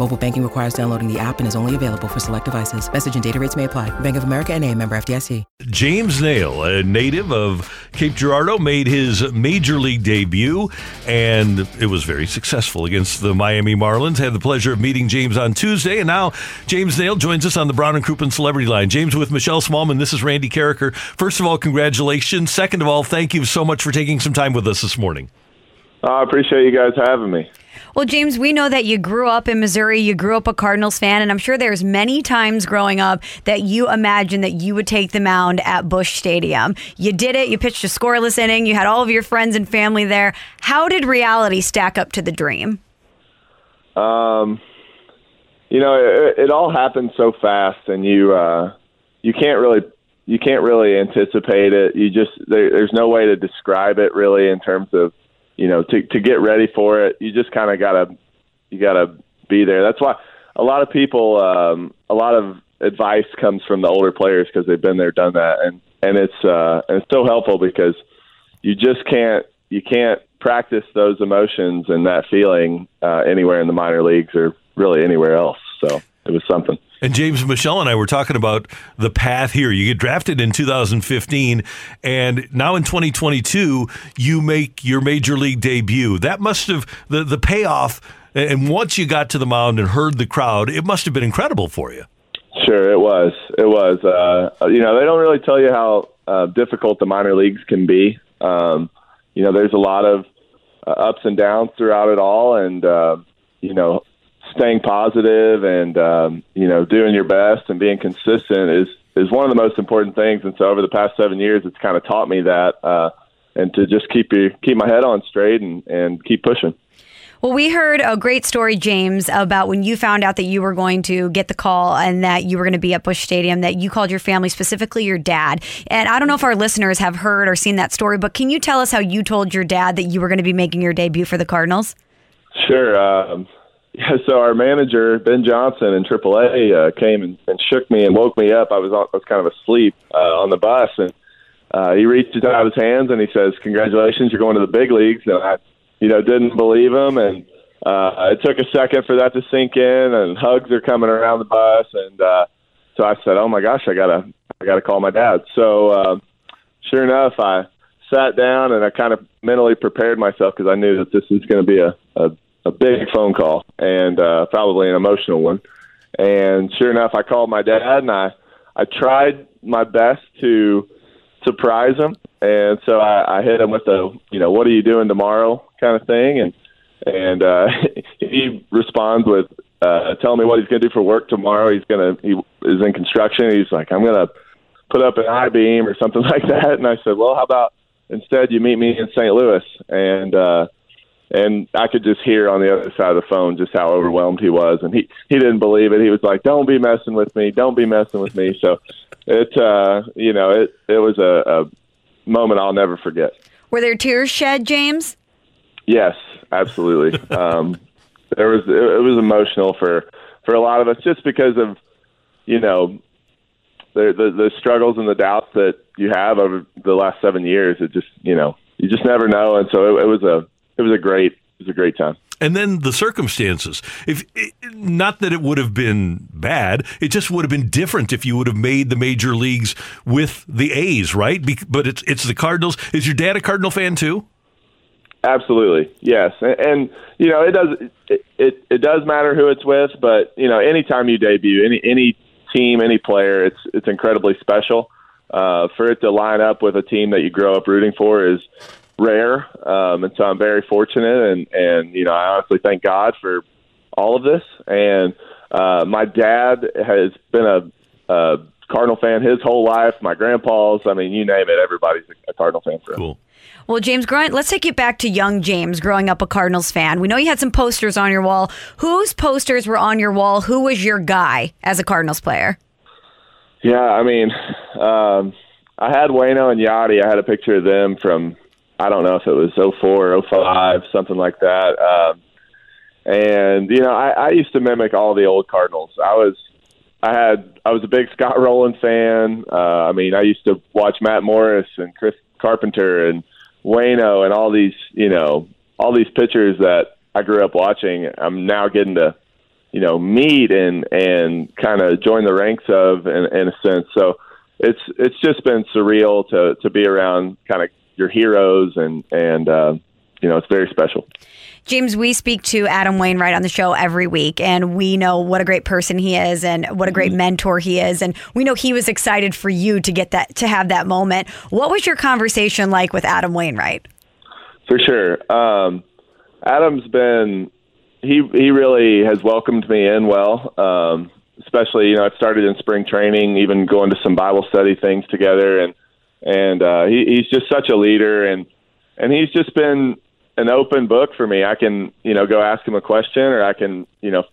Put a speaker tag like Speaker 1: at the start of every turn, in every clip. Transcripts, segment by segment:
Speaker 1: Mobile banking requires downloading the app and is only available for select devices. Message and data rates may apply. Bank of America and a member FDIC.
Speaker 2: James Naile, a native of Cape Girardeau, made his major league debut, and it was very successful against the Miami Marlins. Had the pleasure of meeting James on Tuesday, and now James Naile joins us on the Brown and Crouppen Celebrity Line. James with Michelle Smallmon. This is Randy Karraker. First of all, congratulations. Second of all, thank you so much for taking some time with us this morning.
Speaker 3: I appreciate you guys having me.
Speaker 4: Well, James, we know that you grew up in Missouri. You grew up a Cardinals fan, and I'm sure there's many times growing up that you imagined that you would take the mound at Busch Stadium. You did it. You pitched a scoreless inning. You had all of your friends and family there. How did reality stack up to the dream?
Speaker 3: Um, you know, it, it all happened so fast, and you uh, you can't really you can't really anticipate it. You just there, there's no way to describe it really in terms of you know, to to get ready for it, you just kind of gotta you gotta be there. That's why a lot of people, um, a lot of advice comes from the older players because they've been there, done that, and and it's uh, and it's so helpful because you just can't you can't practice those emotions and that feeling uh, anywhere in the minor leagues or really anywhere else. So it was something.
Speaker 2: And James Michelle and I were talking about the path here. You get drafted in 2015, and now in 2022, you make your major league debut. That must have the the payoff. And once you got to the mound and heard the crowd, it must have been incredible for you.
Speaker 3: Sure, it was. It was. Uh, you know, they don't really tell you how uh, difficult the minor leagues can be. Um, you know, there's a lot of uh, ups and downs throughout it all, and uh, you know, staying positive and um, you know doing your best and being consistent is is one of the most important things. And so over the past seven years, it's kind of taught me that, uh, and to just keep you keep my head on straight and and keep pushing.
Speaker 4: Well, we heard a great story, James, about when you found out that you were going to get the call and that you were going to be at Busch Stadium, that you called your family, specifically your dad. And I don't know if our listeners have heard or seen that story, but can you tell us how you told your dad that you were going to be making your debut for the Cardinals?
Speaker 3: Sure. Um, yeah, so our manager Ben Johnson in AAA uh, came and, and shook me and woke me up. I was I was kind of asleep uh, on the bus, and uh, he reached out his hands and he says, "Congratulations, you're going to the big leagues." And I, you know, didn't believe him, and uh, it took a second for that to sink in. And hugs are coming around the bus, and uh, so I said, "Oh my gosh, I gotta, I gotta call my dad." So uh, sure enough, I sat down and I kind of mentally prepared myself because I knew that this was going to be a, a a big phone call and uh, probably an emotional one. And sure enough, I called my dad and I I tried my best to surprise him. And so I, I hit him with a you know what are you doing tomorrow kind of thing and and uh, he responds with uh, telling me what he's going to do for work tomorrow. He's going to he is in construction. He's like I'm going to put up an I beam or something like that. And I said, well, how about instead you meet me in St. Louis and uh, and I could just hear on the other side of the phone just how overwhelmed he was, and he he didn't believe it. He was like, "Don't be messing with me! Don't be messing with me!" So it uh, you know it it was a, a moment I'll never forget.
Speaker 4: Were there tears shed, James?
Speaker 3: Yes, absolutely. um, there was it, it was emotional for for a lot of us just because of you know the, the the struggles and the doubts that you have over the last seven years. It just you know you just never know, and so it, it was a it was a great it was a great time.
Speaker 2: And then the circumstances. If not that it would have been bad, it just would have been different if you would have made the major leagues with the A's, right? But it's it's the Cardinals. Is your dad a Cardinal fan too?
Speaker 3: Absolutely, yes. And, and you know it does it, it it does matter who it's with, but you know anytime you debut any any team, any player, it's it's incredibly special. Uh, for it to line up with a team that you grow up rooting for is rare, um, and so I'm very fortunate, and and you know I honestly thank God for all of this. And uh, my dad has been a, a Cardinal fan his whole life. My grandpa's. I mean, you name it. Everybody's a Cardinal fan for him.
Speaker 2: Cool.
Speaker 4: Well, James, growing, let's take it back to young James growing up a Cardinals fan. We know you had some posters on your wall. Whose posters were on your wall? Who was your guy as a Cardinals player?
Speaker 3: Yeah, I mean, um, I had Wayno and Yadi. I had a picture of them from I don't know if it was 04 or 05, something like that. Um, and you know, I, I used to mimic all the old Cardinals. I was, I had, I was a big Scott Rolen fan. Uh, I mean, I used to watch Matt Morris and Chris Carpenter and Wayno and all these, you know, all these pitchers that I grew up watching. I'm now getting to, you know, meet and and kind of join the ranks of in, in a sense. So it's it's just been surreal to to be around kind of your heroes and and uh, you know it's very special.
Speaker 4: James, we speak to Adam Wainwright on the show every week, and we know what a great person he is and what a great mentor he is. And we know he was excited for you to get that, to have that moment. What was your conversation like with Adam Wainwright?
Speaker 3: For sure. Um, Adam's been, he, he really has welcomed me in well. Um, especially, you know, it started in spring training, even going to some Bible study things together. And, and, uh, he, he's just such a leader and, and he's just been an open book for me. I can, you know, go ask him a question, or I can, you know,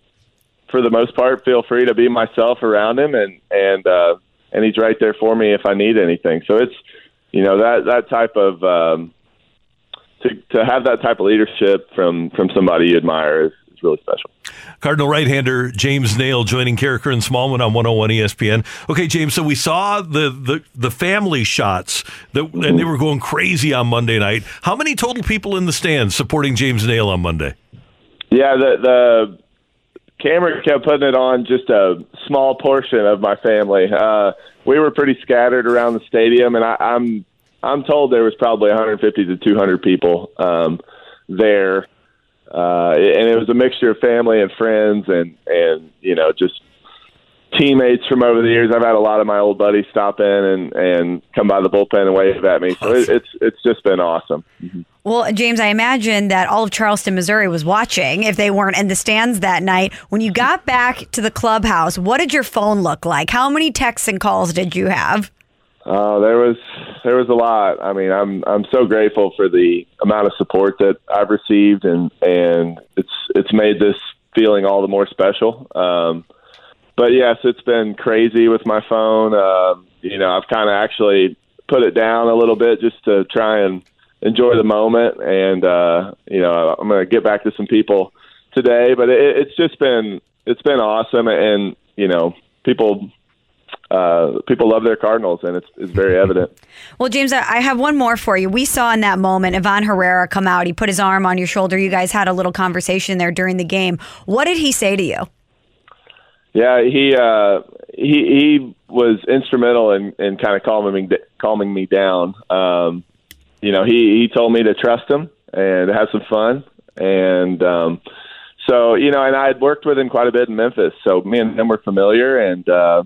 Speaker 3: for the most part, feel free to be myself around him, and and uh, and he's right there for me if I need anything. So it's, you know, that that type of um, to to have that type of leadership from from somebody you admire is, is really special.
Speaker 2: Cardinal right-hander James Naile joining Karraker and Smallmon on 101 ESPN. Okay, James. So we saw the the, the family shots that, and they were going crazy on Monday night. How many total people in the stands supporting James Naile on Monday?
Speaker 3: Yeah, the the camera kept putting it on just a small portion of my family. Uh, we were pretty scattered around the stadium, and I, I'm I'm told there was probably 150 to 200 people um, there uh, and it was a mixture of family and friends and and you know just teammates from over the years. I've had a lot of my old buddies stop in and and come by the bullpen and wave at me. So it, it's it's just been awesome. Mm-hmm.
Speaker 4: Well, James, I imagine that all of Charleston, Missouri was watching if they weren't in the stands that night. When you got back to the clubhouse, what did your phone look like? How many texts and calls did you have?
Speaker 3: Uh, there was there was a lot. I mean, I'm I'm so grateful for the amount of support that I've received, and and it's it's made this feeling all the more special. Um, but yes, it's been crazy with my phone. Uh, you know, I've kind of actually put it down a little bit just to try and enjoy the moment. And uh, you know, I'm to get back to some people today, but it, it's just been it's been awesome, and you know, people uh, people love their Cardinals, and it's, it's very evident.
Speaker 4: Well, James, I have one more for you. We saw in that moment Ivan Herrera come out. He put his arm on your shoulder. You guys had a little conversation there during the game. What did he say to you?
Speaker 3: Yeah, he uh, he he was instrumental in, in kind of calming me calming me down. Um, you know, he he told me to trust him and have some fun, and um, so you know, and I had worked with him quite a bit in Memphis, so me and him were familiar, and uh,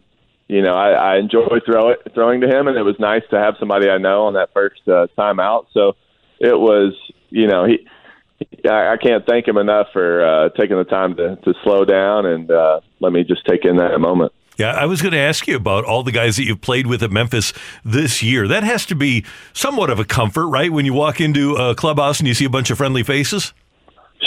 Speaker 3: you know, I, I enjoy throw it, throwing to him, and it was nice to have somebody I know on that first uh, time out. So it was, you know, he. I, I can't thank him enough for uh, taking the time to, to slow down and uh, let me just take in that moment.
Speaker 2: Yeah, I was going to ask you about all the guys that you've played with at Memphis this year. That has to be somewhat of a comfort, right? When you walk into a clubhouse and you see a bunch of friendly faces.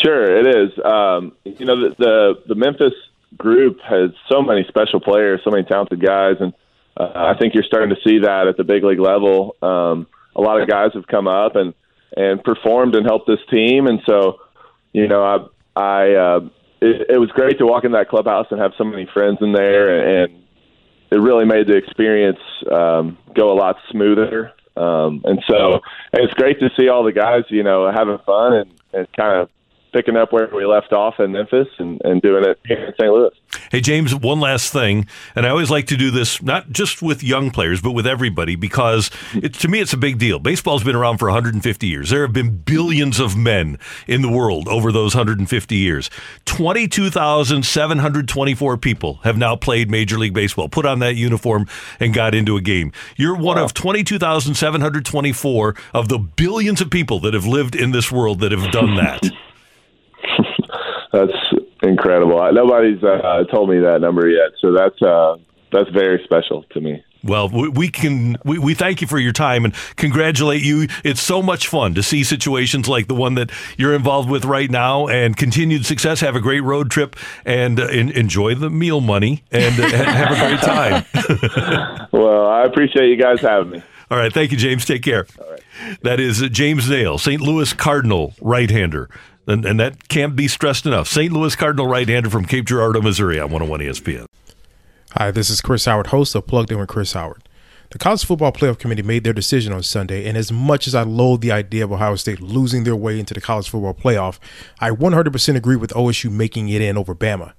Speaker 3: Sure, it is. Um, you know, the, the the Memphis group has so many special players, so many talented guys, and uh, I think you're starting to see that at the big league level. Um, a lot of guys have come up and and performed and helped this team, and so you know I I uh, it, it was great to walk in that clubhouse and have so many friends in there, and it really made the experience um, go a lot smoother. Um, and so and it's great to see all the guys, you know, having fun and, and kind of picking up where we left off in Memphis and, and doing it here in St. Louis.
Speaker 2: Hey, James, one last thing. And I always like to do this not just with young players, but with everybody because it, to me, it's a big deal. Baseball's been around for 150 years. There have been billions of men in the world over those 150 years. 22,724 people have now played Major League Baseball, put on that uniform, and got into a game. You're one wow. of 22,724 of the billions of people that have lived in this world that have done that.
Speaker 3: that's incredible. Nobody's uh, told me that number yet, so that's uh, that's very special to me.
Speaker 2: Well, we can we, we thank you for your time and congratulate you. It's so much fun to see situations like the one that you're involved with right now, and continued success. Have a great road trip and uh, in, enjoy the meal money and uh, have a great time.
Speaker 3: well, I appreciate you guys having me.
Speaker 2: All right, thank you, James. Take care. All right. That is James Naile, St. Louis Cardinal right-hander. And, and that can't be stressed enough. St. Louis Cardinal right-hander from Cape Girardeau, Missouri on 101 ESPN.
Speaker 5: Hi, this is Chris Howard, host of Plugged In with Chris Howard. The College Football Playoff Committee made their decision on Sunday, and as much as I loathe the idea of Ohio State losing their way into the College Football Playoff, I 100% agree with OSU making it in over Bama.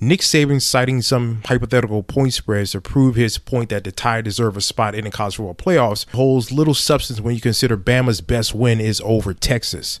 Speaker 5: Nick Saban citing some hypothetical point spreads to prove his point that the Tide deserve a spot in the college football playoffs holds little substance when you consider Bama's best win is over Texas.